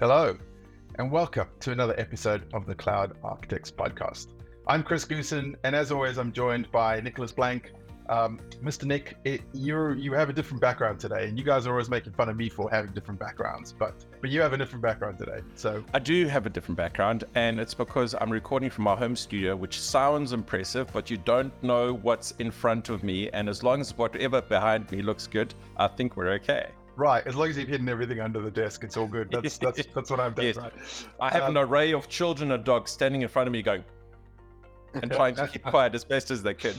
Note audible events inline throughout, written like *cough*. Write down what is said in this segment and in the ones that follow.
Hello, and welcome to another episode of the Cloud Architects Podcast. I'm Chris Goosen, and as always, I'm joined by Nicolas Blank. Um, Mr. Nick, it, you you have a different background today, and you guys are always making fun of me for having different backgrounds, but but you have a different background today. So I do have a different background, and it's because I'm recording from my home studio, which sounds impressive, but you don't know what's in front of me, and as long as whatever behind me looks good, I think we're okay. Right, as long as you've hidden everything under the desk, it's all good. That's that's *laughs* that's what I've done. Yes. Right. I have Um, an array of children and dogs standing in front of me going *laughs* and trying to keep quiet as best as they could.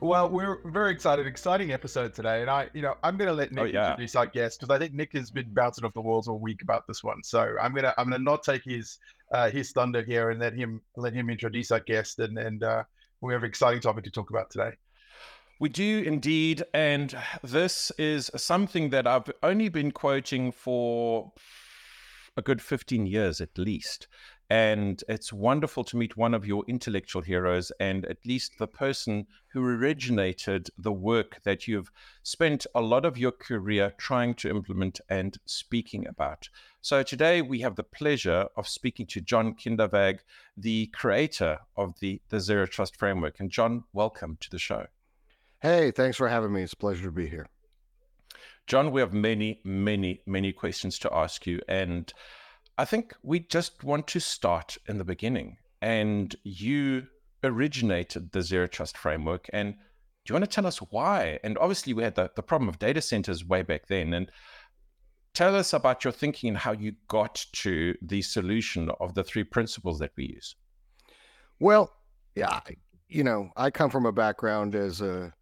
Well, we're very excited, exciting episode today, and I, you know, I'm going to let Nick Oh, yeah. introduce our guest because I think Nick has been bouncing off the walls all week about this one. So I'm gonna, I'm gonna not take his, uh, his thunder here and let him, let him introduce our guest, and and uh, we have an exciting topic to talk about today. We do indeed. And this is something that I've only been quoting for a good 15 years at least. And it's wonderful to meet one of your intellectual heroes and at least the person who originated the work that you've spent a lot of your career trying to implement and speaking about. So today we have the pleasure of speaking to John Kindervag, the creator of the, the Zero Trust Framework. And John, welcome to the show. Hey, thanks for having me. It's a pleasure to be here. John, we have many, many, many questions to ask you. And I think we just want to start in the beginning. And you originated the Zero Trust framework. And do you want to tell us why? And obviously, we had the, the problem of data centers way back then. And tell us about your thinking and how you got to the solution of the three principles that we use. Well, yeah, you know, I come from a background as a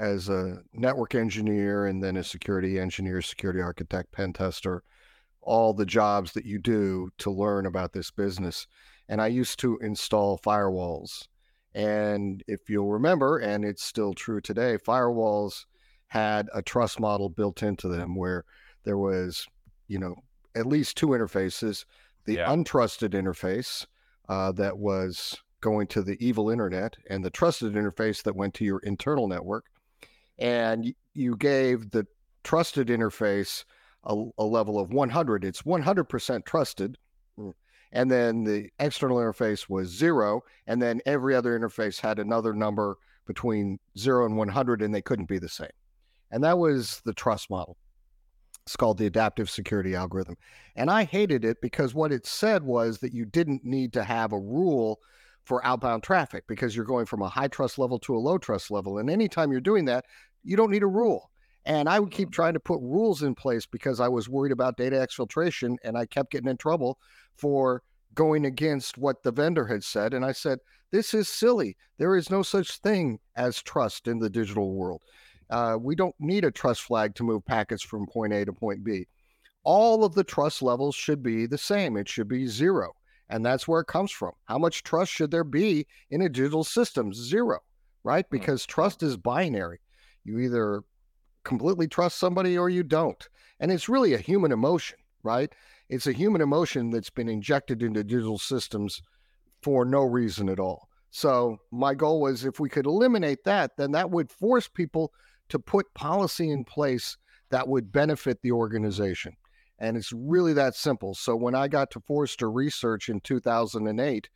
as a network engineer and then a security engineer, security architect, pen tester, all the jobs that you do to learn about this business. And I used to install firewalls. And if you'll remember, and it's still true today, firewalls had a trust model built into them where there was, you know, at least two interfaces the Yeah. untrusted interface uh, that was going to the evil internet and the trusted interface that went to your internal network. And you gave the trusted interface a, a level of 100. It's 100% trusted. Mm. And then the external interface was zero. And then every other interface had another number between zero and 100, and they couldn't be the same. And that was the trust model. It's called the adaptive security algorithm. And I hated it because what it said was that you didn't need to have a rule for outbound traffic because you're going from a high trust level to a low trust level. And anytime you're doing that, you don't need a rule. And I would keep trying to put rules in place because I was worried about data exfiltration and I kept getting in trouble for going against what the vendor had said. And I said, this is silly. There is no such thing as trust in the digital world. Uh, we don't need a trust flag to move packets from point A to point B. All of the trust levels should be the same. It should be zero. And that's where it comes from. How much trust should there be in a digital system? Zero, right? Hmm. Because trust is binary. You either completely trust somebody or you don't. And it's really a human emotion, right? It's a human emotion that's been injected into digital systems for no reason at all. So, my goal was if we could eliminate that, then that would force people to put policy in place that would benefit the organization. And it's really that simple. So, when I got to Forrester Research in 2008,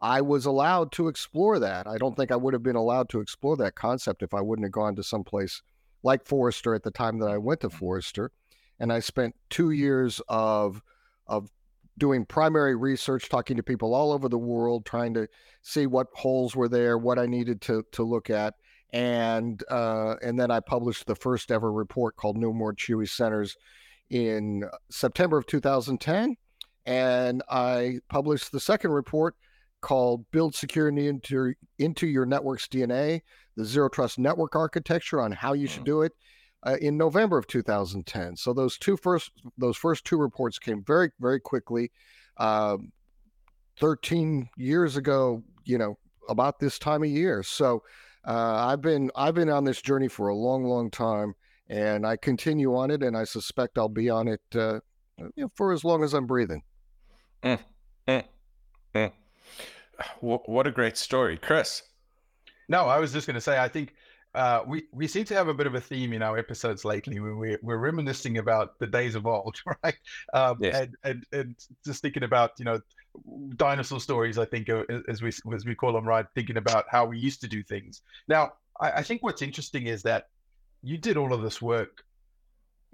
I was allowed to explore that. I don't think I would have been allowed to explore that concept if I wouldn't have gone to some place like Forrester at the time that I went to Forrester. And I spent two years of of doing primary research, talking to people all over the world, trying to see what holes were there, what I needed to to look at, and uh, and then I published the first ever report called No More Chewy Centers in September of 2010, and I published the second report called Build Security into into Your Network's DNA: The Zero Trust Network Architecture on how you should do it. Uh, in November of 2010. So those two first those first two reports came very very quickly. Um, 13 years ago, you know, about this time of year. So uh, I've been I've been on this journey for a long, long time, and I continue on it, and I suspect I'll be on it uh, you know, for as long as I'm breathing. Wh- What a great story, Chris. No, I was just going to say, I think uh, we we seem to have a bit of a theme in our episodes lately. Where we're we're reminiscing about the days of old, *laughs* right? Um, yes. and, and and just thinking about you know dinosaur stories. I think uh, as we as we call them, right? Thinking about how we used to do things. Now, I, I think what's interesting is that you did all of this work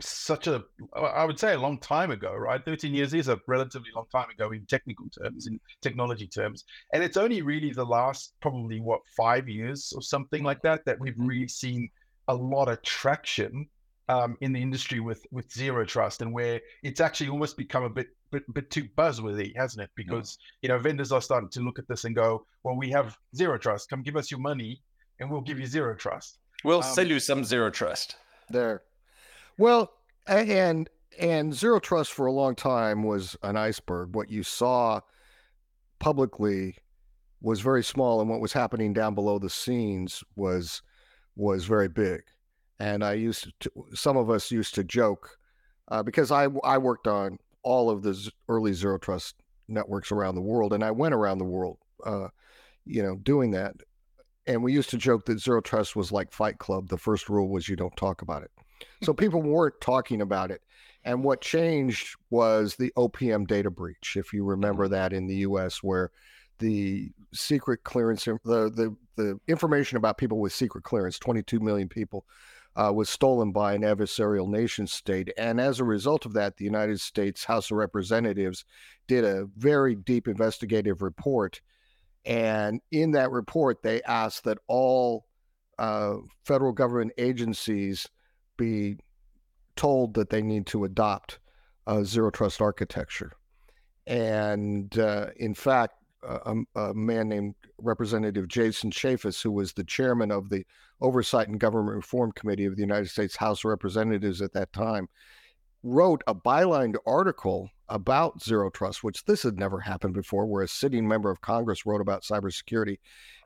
such a i would say a long time ago right? 13 years is a relatively long time ago in technical terms in technology terms. And it's only really the last probably what five years or something like that that we've really seen a lot of traction um, in the industry with with zero trust and where it's actually almost become a bit bit, bit too buzzworthy hasn't it? Because yeah. you know vendors are starting to look at this and go well we have zero trust. Come give us your money and we'll give you zero trust we'll um, sell you some zero trust there well, and and zero trust for a long time was an iceberg. What you saw publicly was very small, and what was happening down below the scenes was was very big. And I used to, some of us used to joke uh, because I I worked on all of the early zero trust networks around the world, and I went around the world, uh, you know, doing that. And we used to joke that zero trust was like Fight Club. The first rule was you don't talk about it. So *laughs* people weren't talking about it. And what changed was the OPM data breach, if you remember mm-hmm. that in the US, where the secret clearance, the, the, the information about people with secret clearance, 22 million people, uh, was stolen by an adversarial nation state. And as a result of that, the United States House of Representatives did a very deep investigative report. And in that report, they asked that all uh, federal government agencies be told that they need to adopt a zero trust architecture. And uh, in fact, a, a, man named Representative Jason Chaffetz, who was the chairman of the Oversight and Government Reform Committee of the United States House of Representatives at that time, wrote a bylined article about zero trust, which this had never happened before, where a sitting member of Congress wrote about cybersecurity.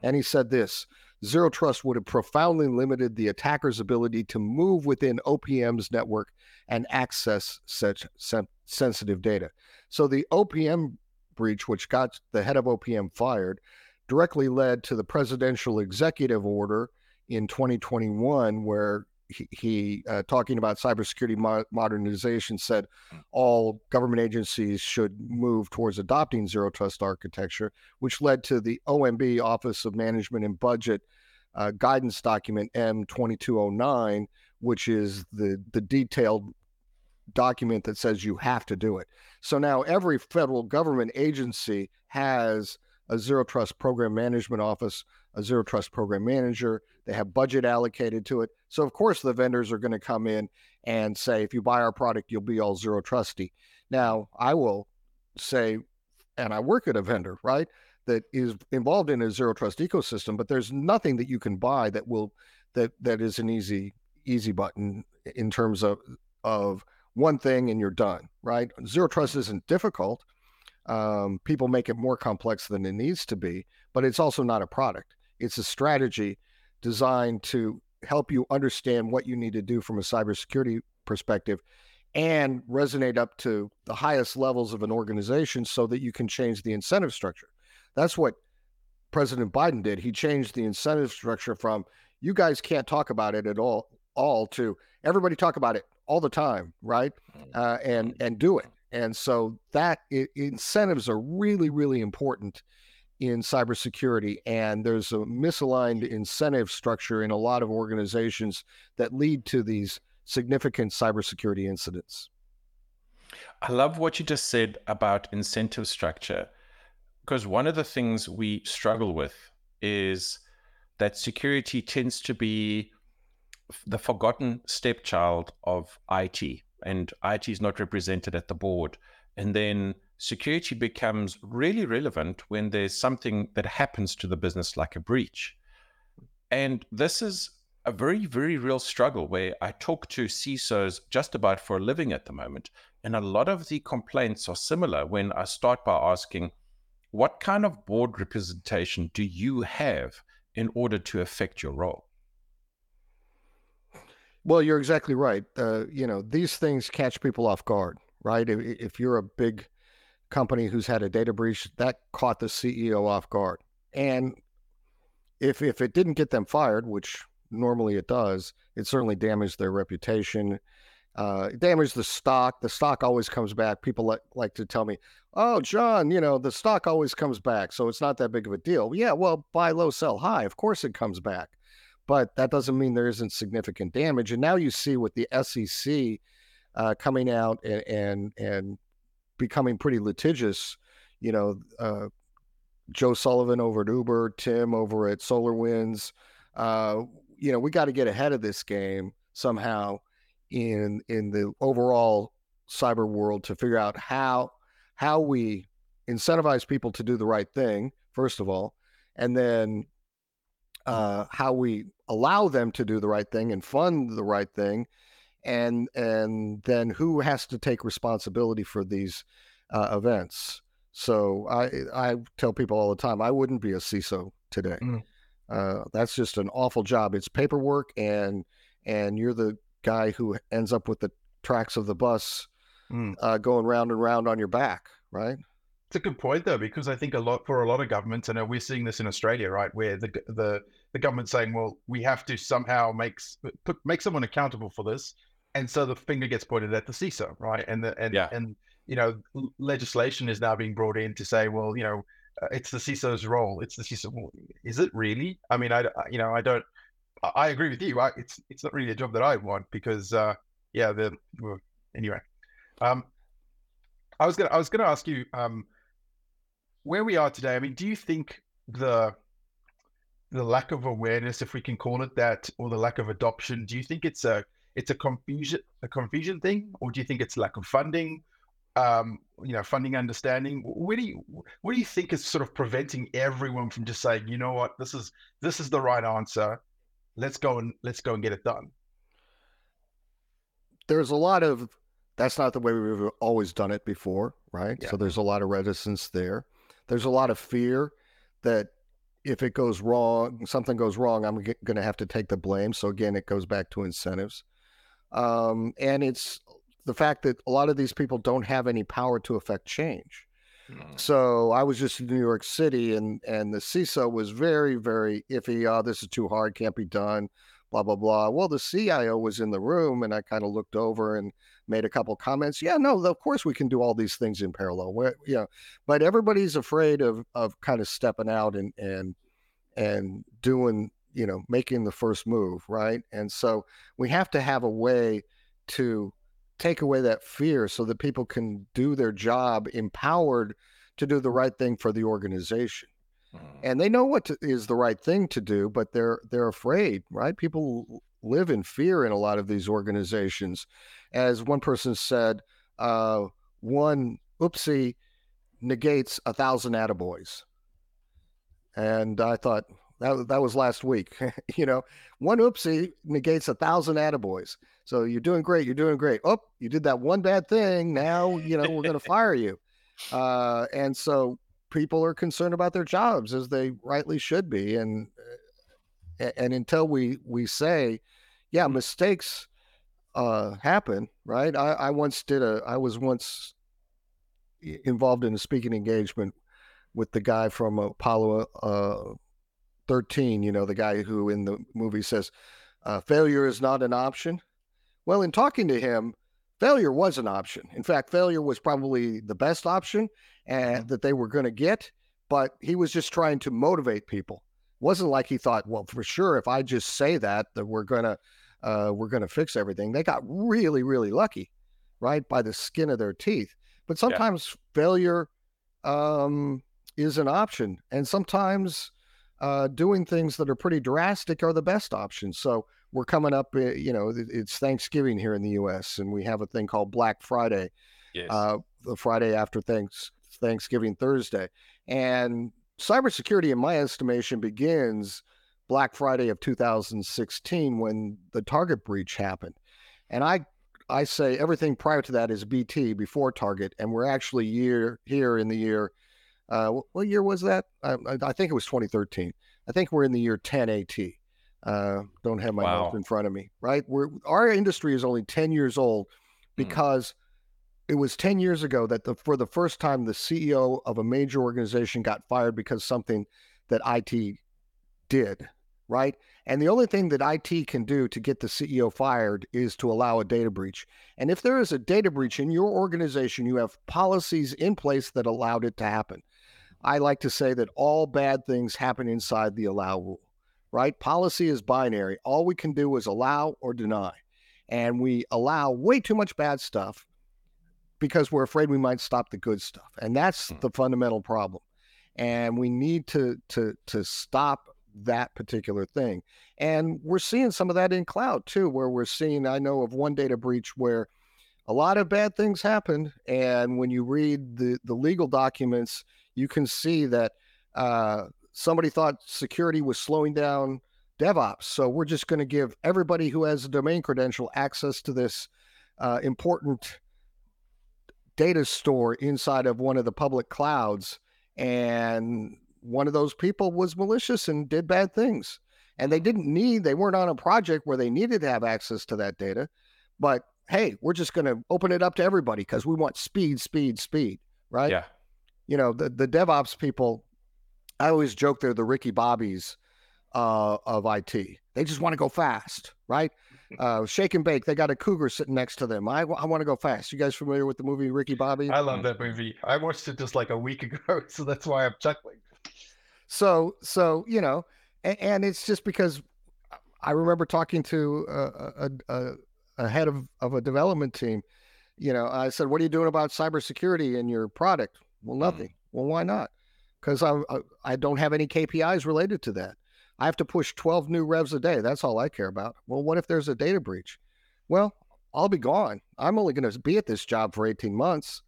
And he said this Zero Trust would have profoundly limited the attacker's ability to move within OPM's network and access such sen- sensitive data. So the OPM breach, which got the head of OPM fired, directly led to the presidential executive order in 2021, where he, he uh, talking about cybersecurity mo- modernization, said hmm. all government agencies should move towards adopting zero trust architecture, which led to the OMB Office of Management and Budget uh, guidance document M2209, which is the the detailed document that says you have to do it. So now every federal government agency has a zero trust program management office, a zero trust program manager. They have budget allocated to it. So, of course, the vendors are going to come in and say, if you buy our product, you'll be all zero trusty. Now, I will say, and I work at a vendor, right, that is involved in a zero trust ecosystem, but there's nothing that you can buy that will that that is an easy easy button in terms of of one thing and you're done, right? Zero trust isn't difficult. Um, people make it more complex than it needs to be, but it's also not a product. It's a strategy designed to help you understand what you need to do from a cybersecurity perspective and resonate up to the highest levels of an organization so that you can change the incentive structure. That's what President Biden did. He changed the incentive structure from you guys can't talk about it at all all to everybody talk about it all the time, right? Mm. Uh, and and do it. And so that it, incentives are really really important in cybersecurity, and there's a misaligned incentive structure in a lot of organizations that lead to these significant cybersecurity incidents. I love what you just said about incentive structure, because one of the things we struggle with is that security tends to be the forgotten stepchild of IT, and IT is not represented at the board. And then security becomes really relevant when there's something that happens to the business, like a breach. And this is a very, very real struggle where I talk to CISOs just about for a living at the moment. And a lot of the complaints are similar when I start by asking, what kind of board representation do you have in order to affect your role? Well, you're exactly right. Uh, you know, these things catch people off guard, right? If, if you're a big company who's had a data breach, that caught the CEO off guard. And if if it didn't get them fired, which normally it does, it certainly damaged their reputation. Uh, damaged the stock. The stock always comes back. People like, like to tell me, oh, John, you know, the stock always comes back. So it's not that big of a deal. Yeah, well, buy low, sell high. Of course it comes back. But that doesn't mean there isn't significant damage. And now you see with the SEC uh, coming out and, and, and becoming pretty litigious, you know, uh, Joe Sullivan over at Uber, Tim over at SolarWinds. Uh, you know, we got to get ahead of this game somehow in in the overall cyber world to figure out how how we incentivize people to do the right thing first of all, and then uh, how we allow them to do the right thing and fund the right thing, and and then who has to take responsibility for these uh, events. So I I tell people all the time I wouldn't be a CISO today. Mm. Uh, that's just an awful job. It's paperwork, and and you're the guy who ends up with the tracks of the bus mm. uh, going round and round on your back, right? It's a good point though, because I think a lot for a lot of governments, and we're seeing this in Australia, right, where the the the government saying, well, we have to somehow make put, make someone accountable for this, and so the finger gets pointed at the CISO, right, and the and yeah. and you know legislation is now being brought in to say, well, you know, uh, it's the CISO's role. It's the CISO. Well, is it really? I mean, I you know I don't I agree with you. Right? It's it's not really a job that I want because uh, yeah, the well, anyway. Um, I was gonna I was gonna ask you um, where we are today. I mean, do you think the the lack of awareness, if we can call it that, or the lack of adoption, do you think it's a it's a confusion a confusion thing, or do you think it's lack of funding? Um, you know, funding understanding. Where do you what do you think is sort of preventing everyone from just saying, you know what, this is this is the right answer let's go and let's go and get it done. There's a lot of that's not the way we've always done it before, right? Yeah. So there's a lot of reticence there. There's a lot of fear that if it goes wrong, something goes wrong, I'm going to have to take the blame. So again, it goes back to incentives. Um, and it's the fact that a lot of these people don't have any power to affect change. Mm. So I was just in New York City, and and the CISO was very very iffy. Oh, this is too hard, can't be done. Blah blah blah. Well, the CIO was in the room, and I kind of looked over and made a couple comments. Yeah, no, of course we can do all these things in parallel. We're, you know, but everybody's afraid of of kind of stepping out and and and doing you know making the first move, right? And so we have to have a way to take away that fear so that people can do their job empowered to do the right thing for the organization. Mm-hmm. And they know what to, is the right thing to do, but they're they're afraid, right? People live in fear in a lot of these organizations. As one person said, uh, one oopsie negates a thousand attaboys. And I thought that that was last week. *laughs* you know, one oopsie negates a thousand attaboys. So you're doing great. You're doing great. Oh, you did that one bad thing. Now, you know, we're going *laughs* to fire you. Uh, and so people are concerned about their jobs as they rightly should be. And, uh, and until we, we say, yeah, mistakes uh, happen, right? I, I once did a, I was once involved in a speaking engagement with the guy from Apollo uh, 13, you know, the guy who in the movie says, uh, failure is not an option. Well, in talking to him, failure was an option. In fact, failure was probably the best option and mm-hmm. that they were going to get, but he was just trying to motivate people. It wasn't like he thought, well, for sure, if I just say that, that we're going to uh, we're going to fix everything. They got really, really lucky, right, by the skin of their teeth. But sometimes yeah. failure um, is an option, and sometimes uh, doing things that are pretty drastic are the best options. So we're coming up, eh, you know, it's Thanksgiving here in the U.S. and we have a thing called Black Friday, yes. uh, the Friday after thanks, Thanksgiving Thursday, and cybersecurity, in my estimation, begins Black Friday of 2016 when the Target breach happened, and I I say everything prior to that is BT before Target, and we're actually year here in the year. Uh, what year was that? I, I think it was 2013. I think we're in the year 10 AT. Uh, don't have my wow. notes in front of me, right? We're, our industry is only 10 years old hmm. because mm. it was 10 years ago that the, for the first time the CEO of a major organization got fired because something that IT did, right? And the only thing that IT can do to get the CEO fired is to allow a data breach. And if there is a data breach in your organization, you have policies in place that allowed it to happen. I like to say that all bad things happen inside the allow rule, right? Policy is binary. All we can do is allow or deny. And we allow way too much bad stuff because we're afraid we might stop the good stuff. And that's hmm. the fundamental problem. And we need to to to stop that particular thing. And we're seeing some of that in cloud too, where we're seeing, I know of one data breach where a lot of bad things happened. And when you read the, the legal documents, you can see that uh, somebody thought security was slowing down DevOps. So we're just going to give everybody who has a domain credential access to this uh, important data store inside of one of the public clouds. And one of those people was malicious and did bad things. And they didn't need, they weren't on a project where they needed to have access to that data. But hey, we're just going to open it up to everybody because we want speed, speed, speed, right? Yeah. You know, the, the DevOps people, I always joke they're the Ricky Bobbies uh, of IT. They just want to go fast, right? *laughs* Uh, shake and bake. They got a cougar sitting next to them. I, I want to go fast. You guys familiar with the movie Ricky Bobby? I love that movie. I watched it just like a week *laughs* ago, so that's why I'm chuckling. So, so you know, and, and it's just because I remember talking to a, a, a, head of, of a development team. You know, I said, "What are you doing about cybersecurity in your product?" Well, nothing. Mm. Well, why not? Because I, I I don't have any KPIs related to that. I have to push 12 new revs a day. That's all I care about. Well, what if there's a data breach? Well, I'll be gone. I'm only going to be at this job for 18 months,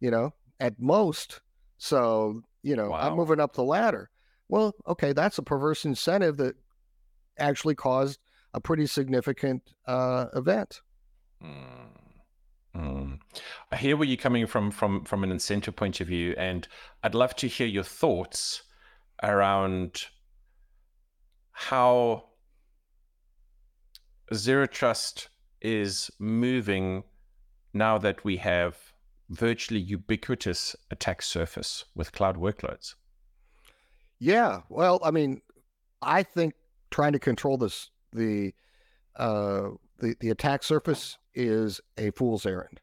you know, at most. So, you know, wow. I'm moving up the ladder. Well, okay, that's a perverse incentive that actually caused a pretty significant uh, event. Mm. Mm. I hear where you're coming from from from an incentive point of view, and I'd love to hear your thoughts around how zero trust is moving now that we have virtually ubiquitous attack surface with cloud workloads. Yeah, well, I mean, I think trying to control this the uh, the the attack surface is a fool's errand.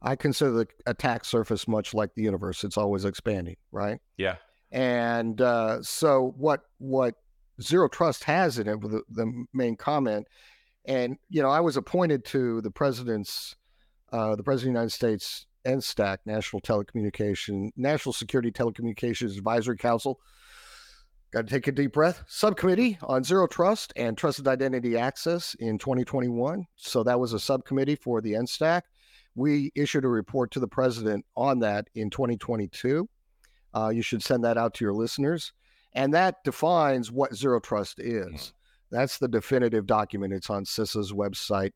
I consider the attack surface much like the universe; it's always expanding, right? Yeah. And uh, so, what what zero trust has in it with the, the main comment, and you know, I was appointed to the president's uh, the president of the United States NSTAC, National Telecommunication National Security Telecommunications Advisory Council Got to take a deep breath. Subcommittee on Zero Trust and Trusted Identity Access in 2021. So that was a subcommittee for the NSTAC. We issued a report to the president on that in 2022. Uh, you should send that out to your listeners. And that defines what Zero Trust is. Mm. That's the definitive document. It's on CISA's website,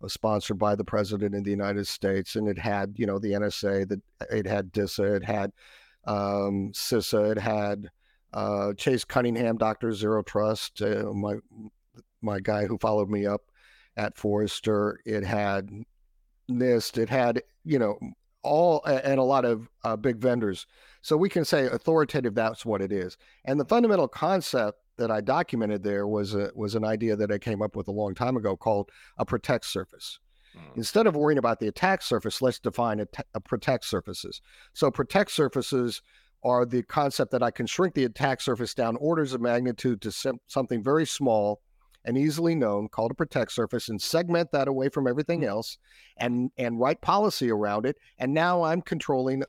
was sponsored by the president of the United States. And it had, you know, the NSA, that it had DISA, it had um, CISA, it had uh, Chase Cunningham, Doctor Zero Trust, uh, my my guy who followed me up at Forrester. It had NIST. It had you know all and a lot of uh, big vendors. So we can say authoritative. That's what it is. And the fundamental concept that I documented there was a, was an idea that I came up with a long time ago called a protect surface. Mm. Instead of worrying about the attack surface, let's define a, a protect surfaces. So protect surfaces are the concept that I can shrink the attack surface down orders of magnitude to sem- something very small and easily known called a protect surface and segment that away from everything mm. else and and write policy around it and now i'm controlling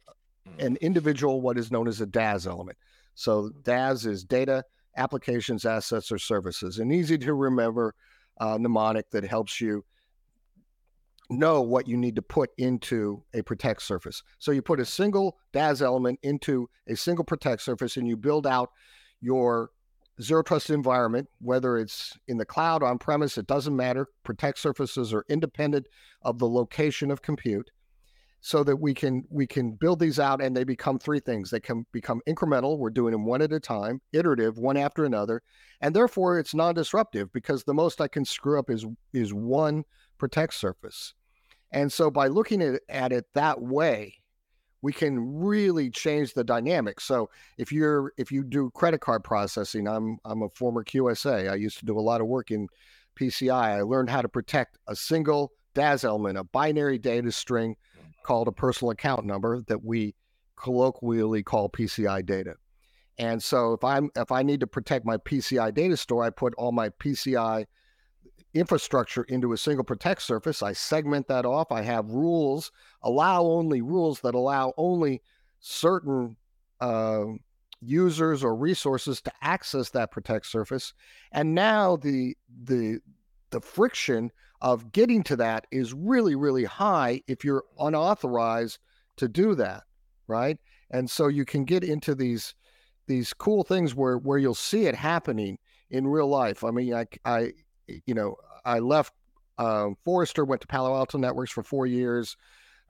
an mm. individual what is known as a DAAS element so DAAS is data applications assets or services an easy to remember uh, mnemonic that helps you know what you need to put into a protect surface. So you put a single DAAS element into a single protect surface and you build out your zero trust environment, whether it's in the cloud, on premise, it doesn't matter. Protect surfaces are independent of the location of compute so that we can we can build these out and they become three things they can become incremental we're doing them one at a time iterative one after another and therefore it's non-disruptive because the most i can screw up is is one protect surface and so by looking at, at it that way, we can really change the dynamic. So if you're if you do credit card processing, I'm I'm a former QSA. I used to do a lot of work in PCI. I learned how to protect a single DAAS element, a binary data string mm-hmm. called a personal account number that we colloquially call PCI data. And so if I'm if I need to protect my PCI data store, I put all my PCI infrastructure into a single protect surface. I segment that off. I have rules, allow only rules that allow only certain uh, users or resources to access that protect surface. And now the the the friction of getting to that is really really high if you're unauthorized to do that, right? And so you can get into these these cool things where where you'll see it happening in real life. I mean, I I you know I left um, Forrester, went to Palo Alto Networks for four years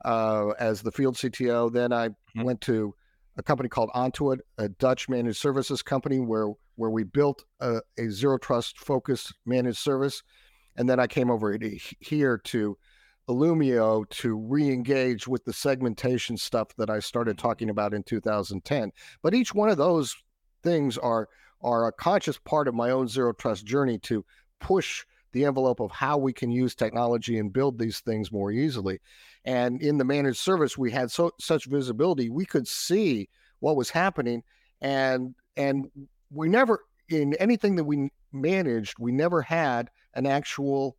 uh, as the field CTO. Then I mm-hmm. went to a company called ON2IT, a Dutch managed services company where where we built a, a zero trust focused managed service. And then I came over to, here to Illumio to re-engage with the segmentation stuff that I started talking about in 2010. But each one of those things are are a conscious part of my own zero trust journey to push the envelope of how we can use technology and build these things more easily. And in the managed service, we had so such visibility, we could see what was happening, and and we never in anything that we managed, we never had an actual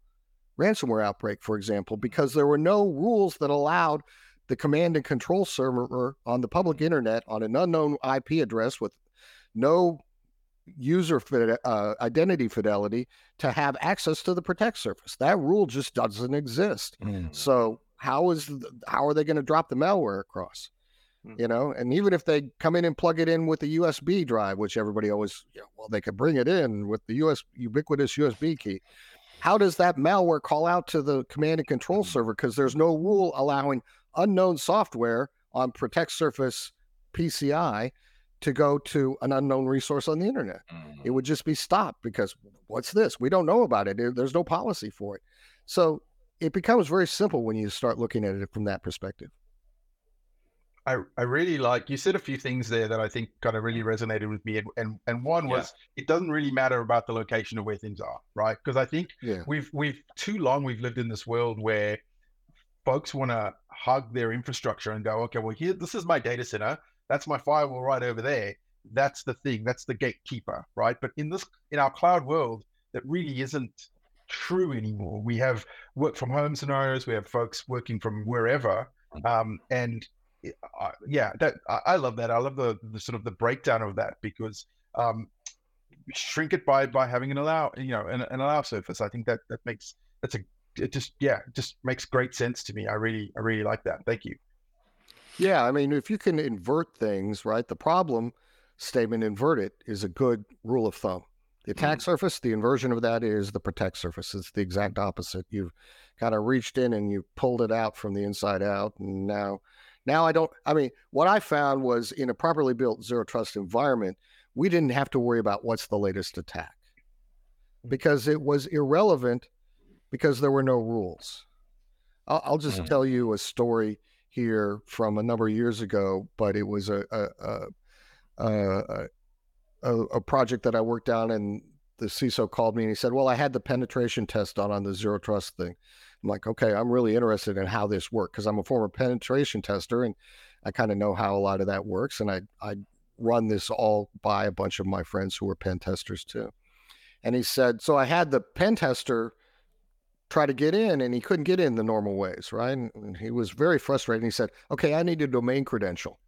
ransomware outbreak, for example, because there were no rules that allowed the command and control server on the public internet on an unknown IP address with no user uh, identity fidelity to have access to the protect surface. That rule just doesn't exist. Mm. So how is the, how are they going to drop the malware across? Mm. You know, and even if they come in and plug it in with the USB drive, which everybody always, you know, well, they could bring it in with the US ubiquitous USB key. How does that malware call out to the command and control mm. server? Because there's no rule allowing unknown software on Protect Surface PCI to go to an unknown resource on the internet. Mm-hmm. It would just be stopped because what's this? We don't know about it. There's no policy for it. So it becomes very simple when you start looking at it from that perspective. I, I really like you said a few things there that I think kind of really resonated with me and and, and one was yeah. it doesn't really matter about the location of where things are right because I think yeah. we've we've too long we've lived in this world where folks want to hug their infrastructure and go okay well here this is my data center that's my firewall right over there. That's the thing. That's the gatekeeper, right? But in this, in our cloud world, that really isn't true anymore. We have work from home scenarios. We have folks working from wherever, um, and uh, yeah, that I, I, love that. I love the, the sort of the breakdown of that because um, shrink it by by having an allow, you know, an, an allow surface. I think that that makes that's a it just yeah, it just makes great sense to me. I really I really like that. Thank you. Yeah, I mean, if you can invert things, right? The problem statement invert it is a good rule of thumb. The attack mm-hmm. surface, the inversion of that is the protect surface. It's the exact opposite. You've kind of reached in and you pulled it out from the inside out, and now, now I don't. I mean, what I found was in a properly built zero trust environment, we didn't have to worry about what's the latest attack because it was irrelevant because there were no rules. I'll, I'll just mm-hmm. tell you a story here from a number of years ago, but it was a a, a, a, a project that I worked on, and the CISO called me and he said, "Well, I had the penetration test done on the zero trust thing." I'm like, "Okay, I'm really interested in how this works because I'm a former penetration tester and I kind of know how a lot of that works, and I I run this all by a bunch of my friends who are pen testers too." And he said, "So I had the pen tester." Try to get in and he couldn't get in the normal ways, right? And he was very frustrated. He said, Okay, I need a domain credential.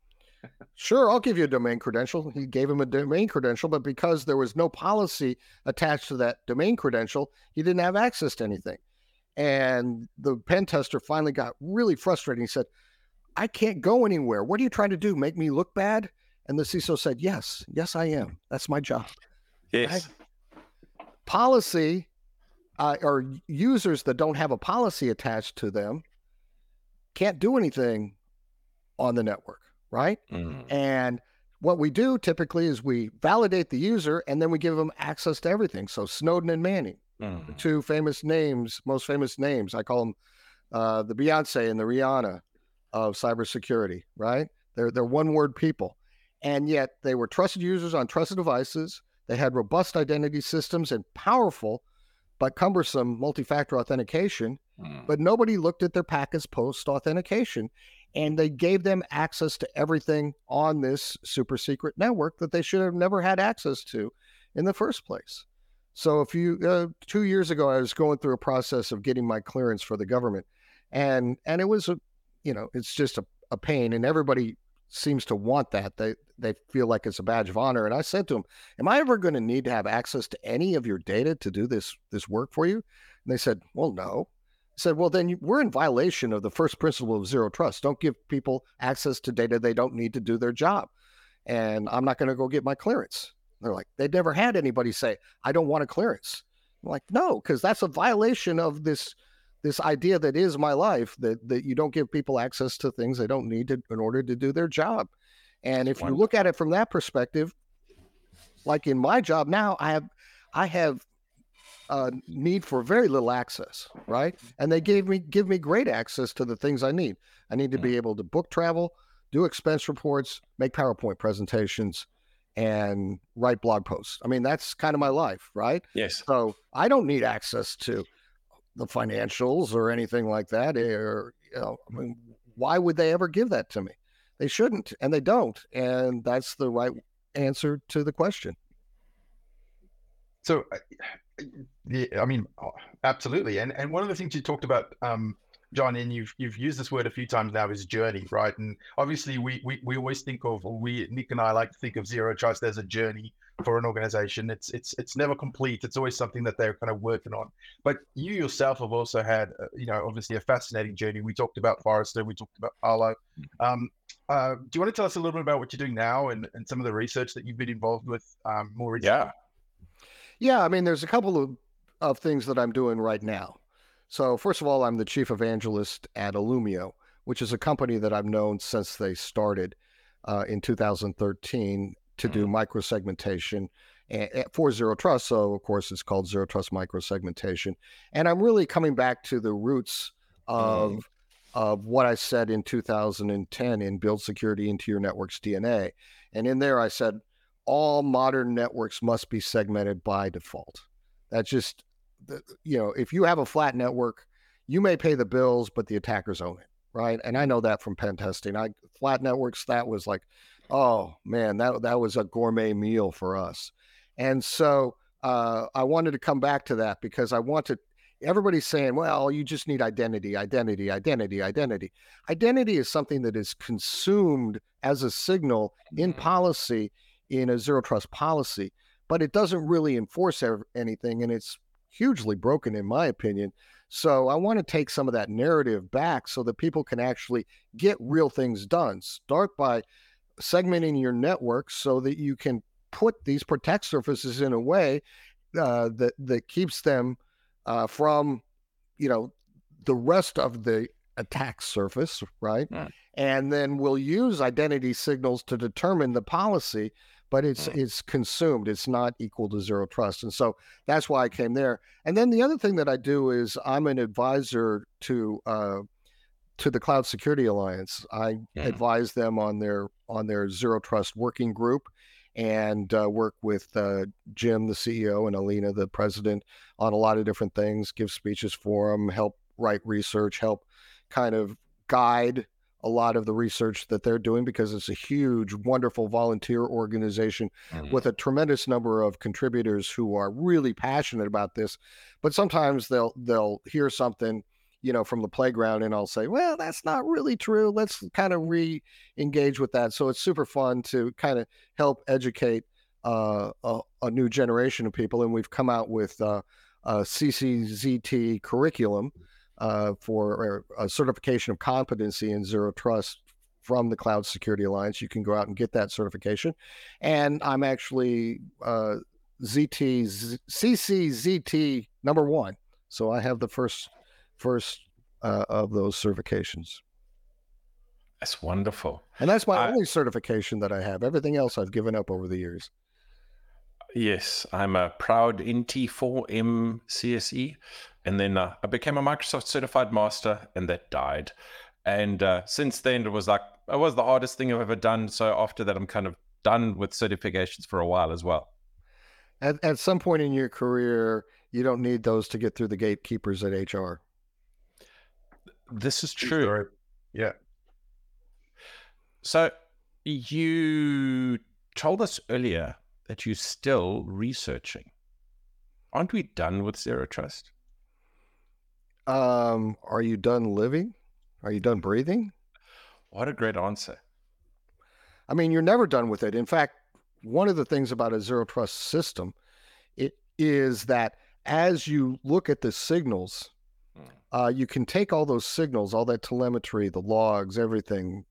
sure, I'll give you a domain credential. He gave him a domain credential, but because there was no policy attached to that domain credential, he didn't have access to anything. And the pen tester finally got really frustrated. He said, I can't go anywhere. What are you trying to do? Make me look bad? And the CISO said, Yes, yes, I am. That's my job. Yes. Right? Policy uh, or users that don't have a policy attached to them can't do anything on the network, right? Mm. And what we do typically is we validate the user and then we give them access to everything. So Snowden and Manning, mm. the two famous names, most famous names. I call them uh, the Beyonce and the Rihanna of cybersecurity, right? They're they're one word people, and yet they were trusted users on trusted devices. They had robust identity systems and powerful but cumbersome multi-factor authentication. Mm. But nobody looked at their packets post authentication, and they gave them access to everything on this super secret network that they should have never had access to in the first place. So, if you uh, two years ago, I was going through a process of getting my clearance for the government, and and it was a, you know, it's just a, a pain, and everybody seems to want that. They they feel like it's a badge of honor. And I said to them, "Am I ever going to need to have access to any of your data to do this this work for you?" And they said, "Well, no." I said, "Well, then you, we're in violation of the first principle of zero trust. Don't give people access to data they don't need to do their job." And I'm not going to go get my clearance. They're like, they never had anybody say, I don't want a clearance. I'm like, no, because that's a violation of this this idea that is my life that that you don't give people access to things they don't need to in order to do their job. And if you look at it from that perspective, like in my job now, I have I have a need for very little access, right? And they gave me give me great access to the things I need. I need to be hmm. able to book travel, do expense reports, make PowerPoint presentations, and write blog posts. I mean, that's kind of my life, right? Yes. So I don't need access to the financials or anything like that. Eh, or, you know, I mean, why would they ever give that to me? They shouldn't, and they don't. And that's the right answer to the question. So, yeah, I mean, absolutely. And and one of the things you talked about um, John, and you've you've used this word a few times now is journey, right? And obviously, we we, we always think of, we Nick and I like to think of zero trust as a journey for an organization. It's it's it's never complete. It's always something that they're kind of working on. But you yourself have also had, uh, you know, obviously a fascinating journey. We talked about Forrester, we talked about Palo. Um, uh, do you want to tell us a little bit about what you're doing now and, and some of the research that you've been involved with um, more recently? Yeah. Yeah, I mean, there's a couple of, of things that I'm doing right now. So, first of all, I'm the chief evangelist at Illumio, which is a company that I've known since they started uh, in 2013 to do mm-hmm. microsegmentation for zero trust. So, of course, it's called zero trust microsegmentation. And I'm really coming back to the roots of mm. of what I said in 2010 in Build Security into Your Network's DNA. And in there, I said all modern networks must be segmented by default. That's just you know, if you have a flat network, you may pay the bills, but the attackers own it, right? And I know that from pen testing. I flat networks that was like, oh man, that that was a gourmet meal for us. And so uh, I wanted to come back to that because I want to. Everybody's saying, well, you just need identity, identity, identity, identity. Identity is something that is consumed as a signal in mm-hmm. policy in a zero trust policy, but it doesn't really enforce anything, and it's hugely broken, in my opinion. So I want to take some of that narrative back so that people can actually get real things done. Start by segmenting your network so that you can put these protect surfaces in a way uh, that that keeps them uh, from, you know, the rest of the attack surface, right? Yeah. And then we'll use identity signals to determine the policy but it's mm. it's consumed. It's not equal to zero trust, and so that's why I came there. And then the other thing that I do is I'm an advisor to uh, to the Cloud Security Alliance. I yeah. advise them on their on their zero trust working group, and uh, work with uh, Jim, the CEO, and Alina, the president, on a lot of different things. Give speeches for them, help write research, help kind of guide a lot of the research that they're doing because it's a huge, wonderful volunteer organization mm-hmm. with a tremendous number of contributors who are really passionate about this. But sometimes they'll they'll hear something, you know, from the playground, and I'll say, "Well, that's not really true. Let's kind of re-engage with that." So it's super fun to kind of help educate uh, a, a, new generation of people, and we've come out with uh, a CCZT curriculum uh, for a certification of competency in zero trust from the Cloud Security Alliance. You can go out and get that certification. And I'm actually uh, ZT CCZT number one, so I have the first first uh, of those certifications. That's wonderful. And that's my I, only certification that I have. Everything else I've given up over the years. Yes, I'm a proud NT4 MCSE. And then uh, I became a Microsoft certified master, and that died. And uh, since then, it was like it was the hardest thing I've ever done. So after that, I'm kind of done with certifications for a while as well. At, at some point in your career, you don't need those to get through the gatekeepers at HR. This is true. Yeah. So you told us earlier that you're still researching. Aren't we done with zero trust? Um, are you done living? Are you done breathing? What a great answer. I mean, you're never done with it. In fact, one of the things about a zero trust system it is that as you look at the signals. Uh, you can take all those signals, all that telemetry, the logs, everything,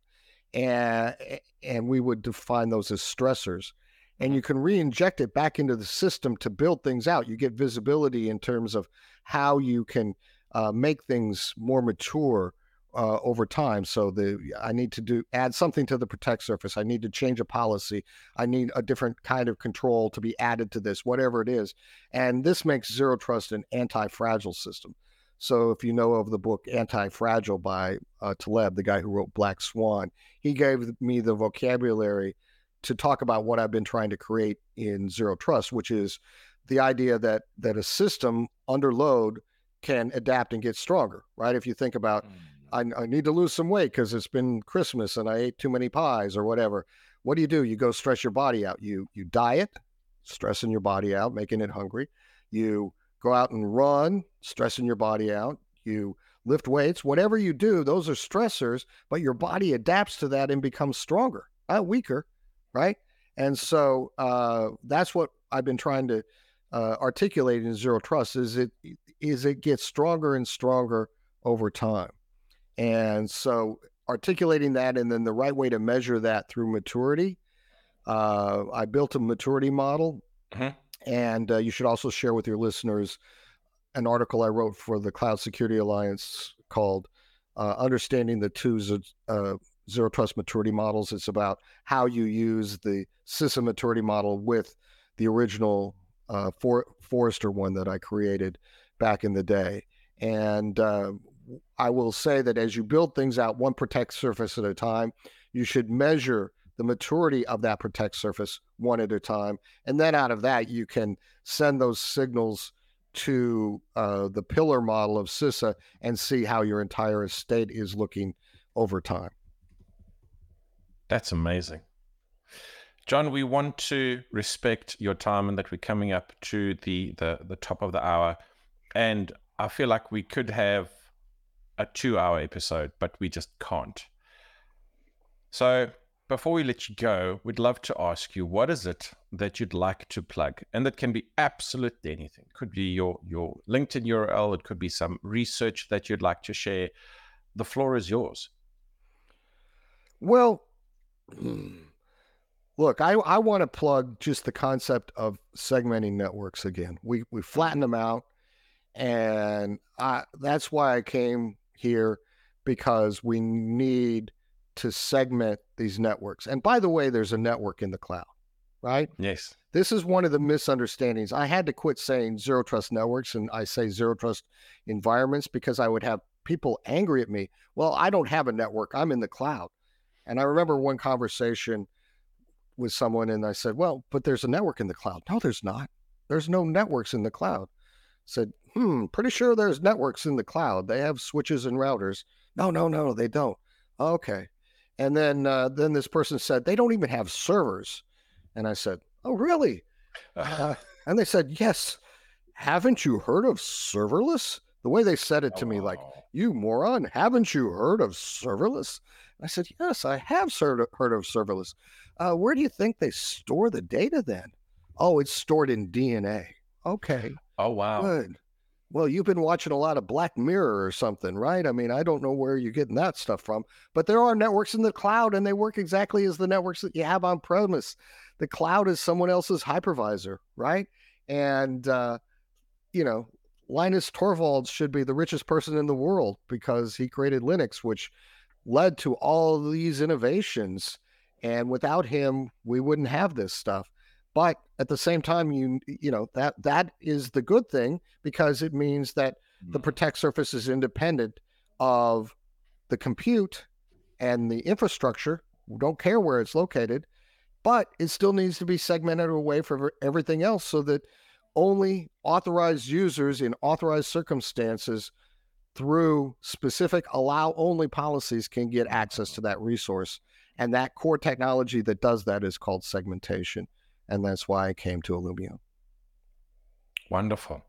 and and we would define those as stressors. And you mm-hmm. can re-inject it back into the system to build things out. You get visibility in terms of how you can uh, make things more mature uh, over time. So the i need to do add something to the protect surface. I need to change a policy. I need a different kind of control to be added to this whatever it is. And this makes zero trust an anti-fragile system so if you know of the book Anti-Fragile by uh, Taleb, the guy who wrote Black Swan, he gave me the vocabulary to talk about what I've been trying to create in Zero Trust, which is the idea that that a system under load can adapt and get stronger, right? If you think about, mm. I, I need to lose some weight because it's been Christmas and I ate too many pies or whatever. What do you do? You go stress your body out. You you diet, stressing your body out, making it hungry. You go out and run, stressing your body out. You lift weights, whatever you do, those are stressors, but your body adapts to that and becomes stronger, not weaker, right? And so uh, that's what I've been trying to uh, articulate in zero trust is it is it gets stronger and stronger over time. And so articulating that and then the right way to measure that through maturity. Uh, I built a maturity model. Mm-hmm and uh, you should also share with your listeners an article I wrote for the Cloud Security Alliance called uh, Understanding the Two Z- uh, Zero Trust Maturity Models. It's about how you use the CISA maturity model with the original uh, For- Forrester one that I created back in the day. And uh, I will say that as you build things out one protect surface at a time, you should measure the maturity of that protect surface one at a time. And then out of that, you can send those signals to uh, the pillar model of CISA and see how your entire estate is looking over time. That's amazing. John, we want to respect your time and that we're coming up to the, the, the top of the hour. And I feel like we could have a two hour episode, but we just can't. So before we let you go, we'd love to ask you what is it that you'd like to plug? And that can be absolutely anything. It could be your your LinkedIn URL, it could be some research that you'd like to share. The floor is yours. Well, *clears throat* look, I, I want to plug just the concept of segmenting networks again. We we flatten them out, and I, that's why I came here because we need to segment these networks. And by the way, there's a network in the cloud, right? Yes. This is one of the misunderstandings. I had to quit saying zero trust networks and I say zero trust environments because I would have people angry at me. Well, I don't have a network, I'm in the cloud. And I remember one conversation with someone and I said, Well, but there's a network in the cloud. No, there's not. There's no networks in the cloud. I said, hmm, pretty sure there's networks in the cloud. They have switches and routers. No, no, no, they don't. Okay. And then uh, then this person said they don't even have servers, and I said, "Oh, really?" *laughs* Uh, and they said, "Yes." Haven't you heard of serverless? The way they said it to oh, me, like, "You moron, haven't you heard of serverless?" I said, "Yes, I have heard of serverless." Uh, where do you think they store the data then? Oh, it's stored in DNA. Okay. Oh wow. Good well, you've been watching a lot of Black Mirror or something, right? I mean, I don't know where you're getting that stuff from, but there are networks in the cloud and they work exactly as the networks that you have on premise. The cloud is someone else's hypervisor, right? And, uh, you know, Linus Torvalds should be the richest person in the world because he created Linux, which led to all these innovations. And without him, we wouldn't have this stuff. But at the same time, you you know that that is the good thing because it means that the mm. protect surface is independent of the compute and the infrastructure. We don't care where it's located, but it still needs to be segmented away from everything else so that only authorized users in authorized circumstances through specific allow only policies can get access to that resource. And that core technology that does that is called segmentation. And that's why I came to Illumio. Wonderful.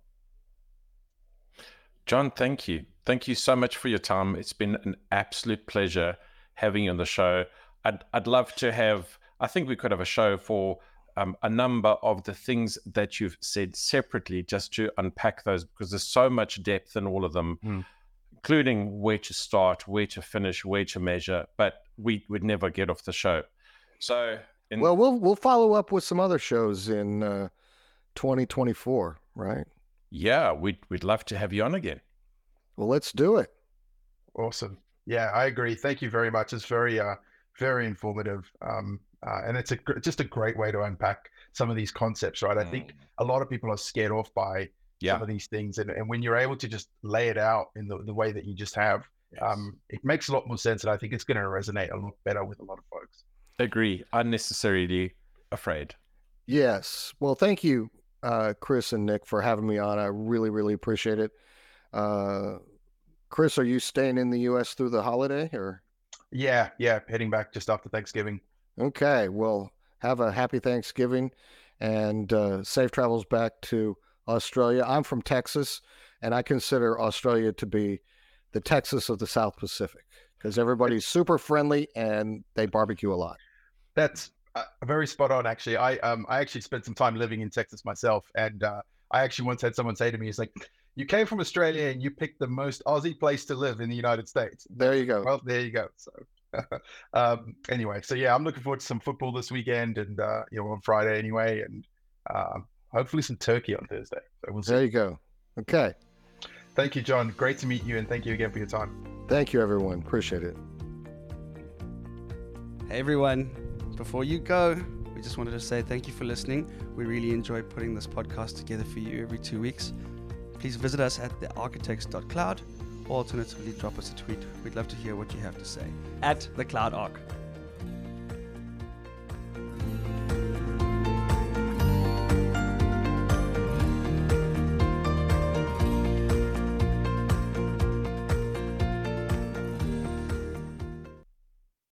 John, thank you. Thank you so much for your time. It's been an absolute pleasure having you on the show. I'd, I'd love to have, I think we could have a show for um, a number of the things that you've said separately just to unpack those because there's so much depth in all of them, mm. including where to start, where to finish, where to measure. But we would never get off the show. So, in... well, we'll we'll follow up with some other shows in uh, 2024, right? Yeah, we'd we'd love to have you on again. Well, let's do it. Awesome. Yeah, I agree. Thank you very much. It's very uh very informative. Um, uh, and it's a just a great way to unpack some of these concepts, right? I think mm. a lot of people are scared off by yeah. some of these things, and, and when you're able to just lay it out in the, the way that you just have, yes. um, it makes a lot more sense, and I think it's going to resonate a lot better with a lot of folks. Agree. Unnecessarily afraid. Yes. Well, thank you, uh, Chris and Nic, for having me on. I really, really appreciate it. Uh, Chris, are you staying in the U.S. through the holiday, or? Yeah, yeah, heading back just after Thanksgiving. Okay. Well, have a happy Thanksgiving and uh, safe travels back to Australia. I'm from Texas, and I consider Australia to be the Texas of the South Pacific because everybody's super friendly and they barbecue a lot. That's uh, very spot on, actually. I um I actually spent some time living in Texas myself, and uh, I actually once had someone say to me, "It's like." You came from Australia and you picked the most Aussie place to live in the United States. There you go. Well, there you go. So *laughs* um, anyway, so yeah, I'm looking forward to some football this weekend and uh, you know on Friday anyway, and uh, hopefully some turkey on Thursday. So we'll there you go. Okay. Thank you, John. Great to meet you, and thank you again for your time. Thank you, everyone. Appreciate it. Hey, everyone. Before you go, we just wanted to say thank you for listening. We really enjoy putting this podcast together for you every two weeks. Please visit us at thearchitects.cloud or alternatively drop us a tweet. We'd love to hear what you have to say at the Cloud Arc.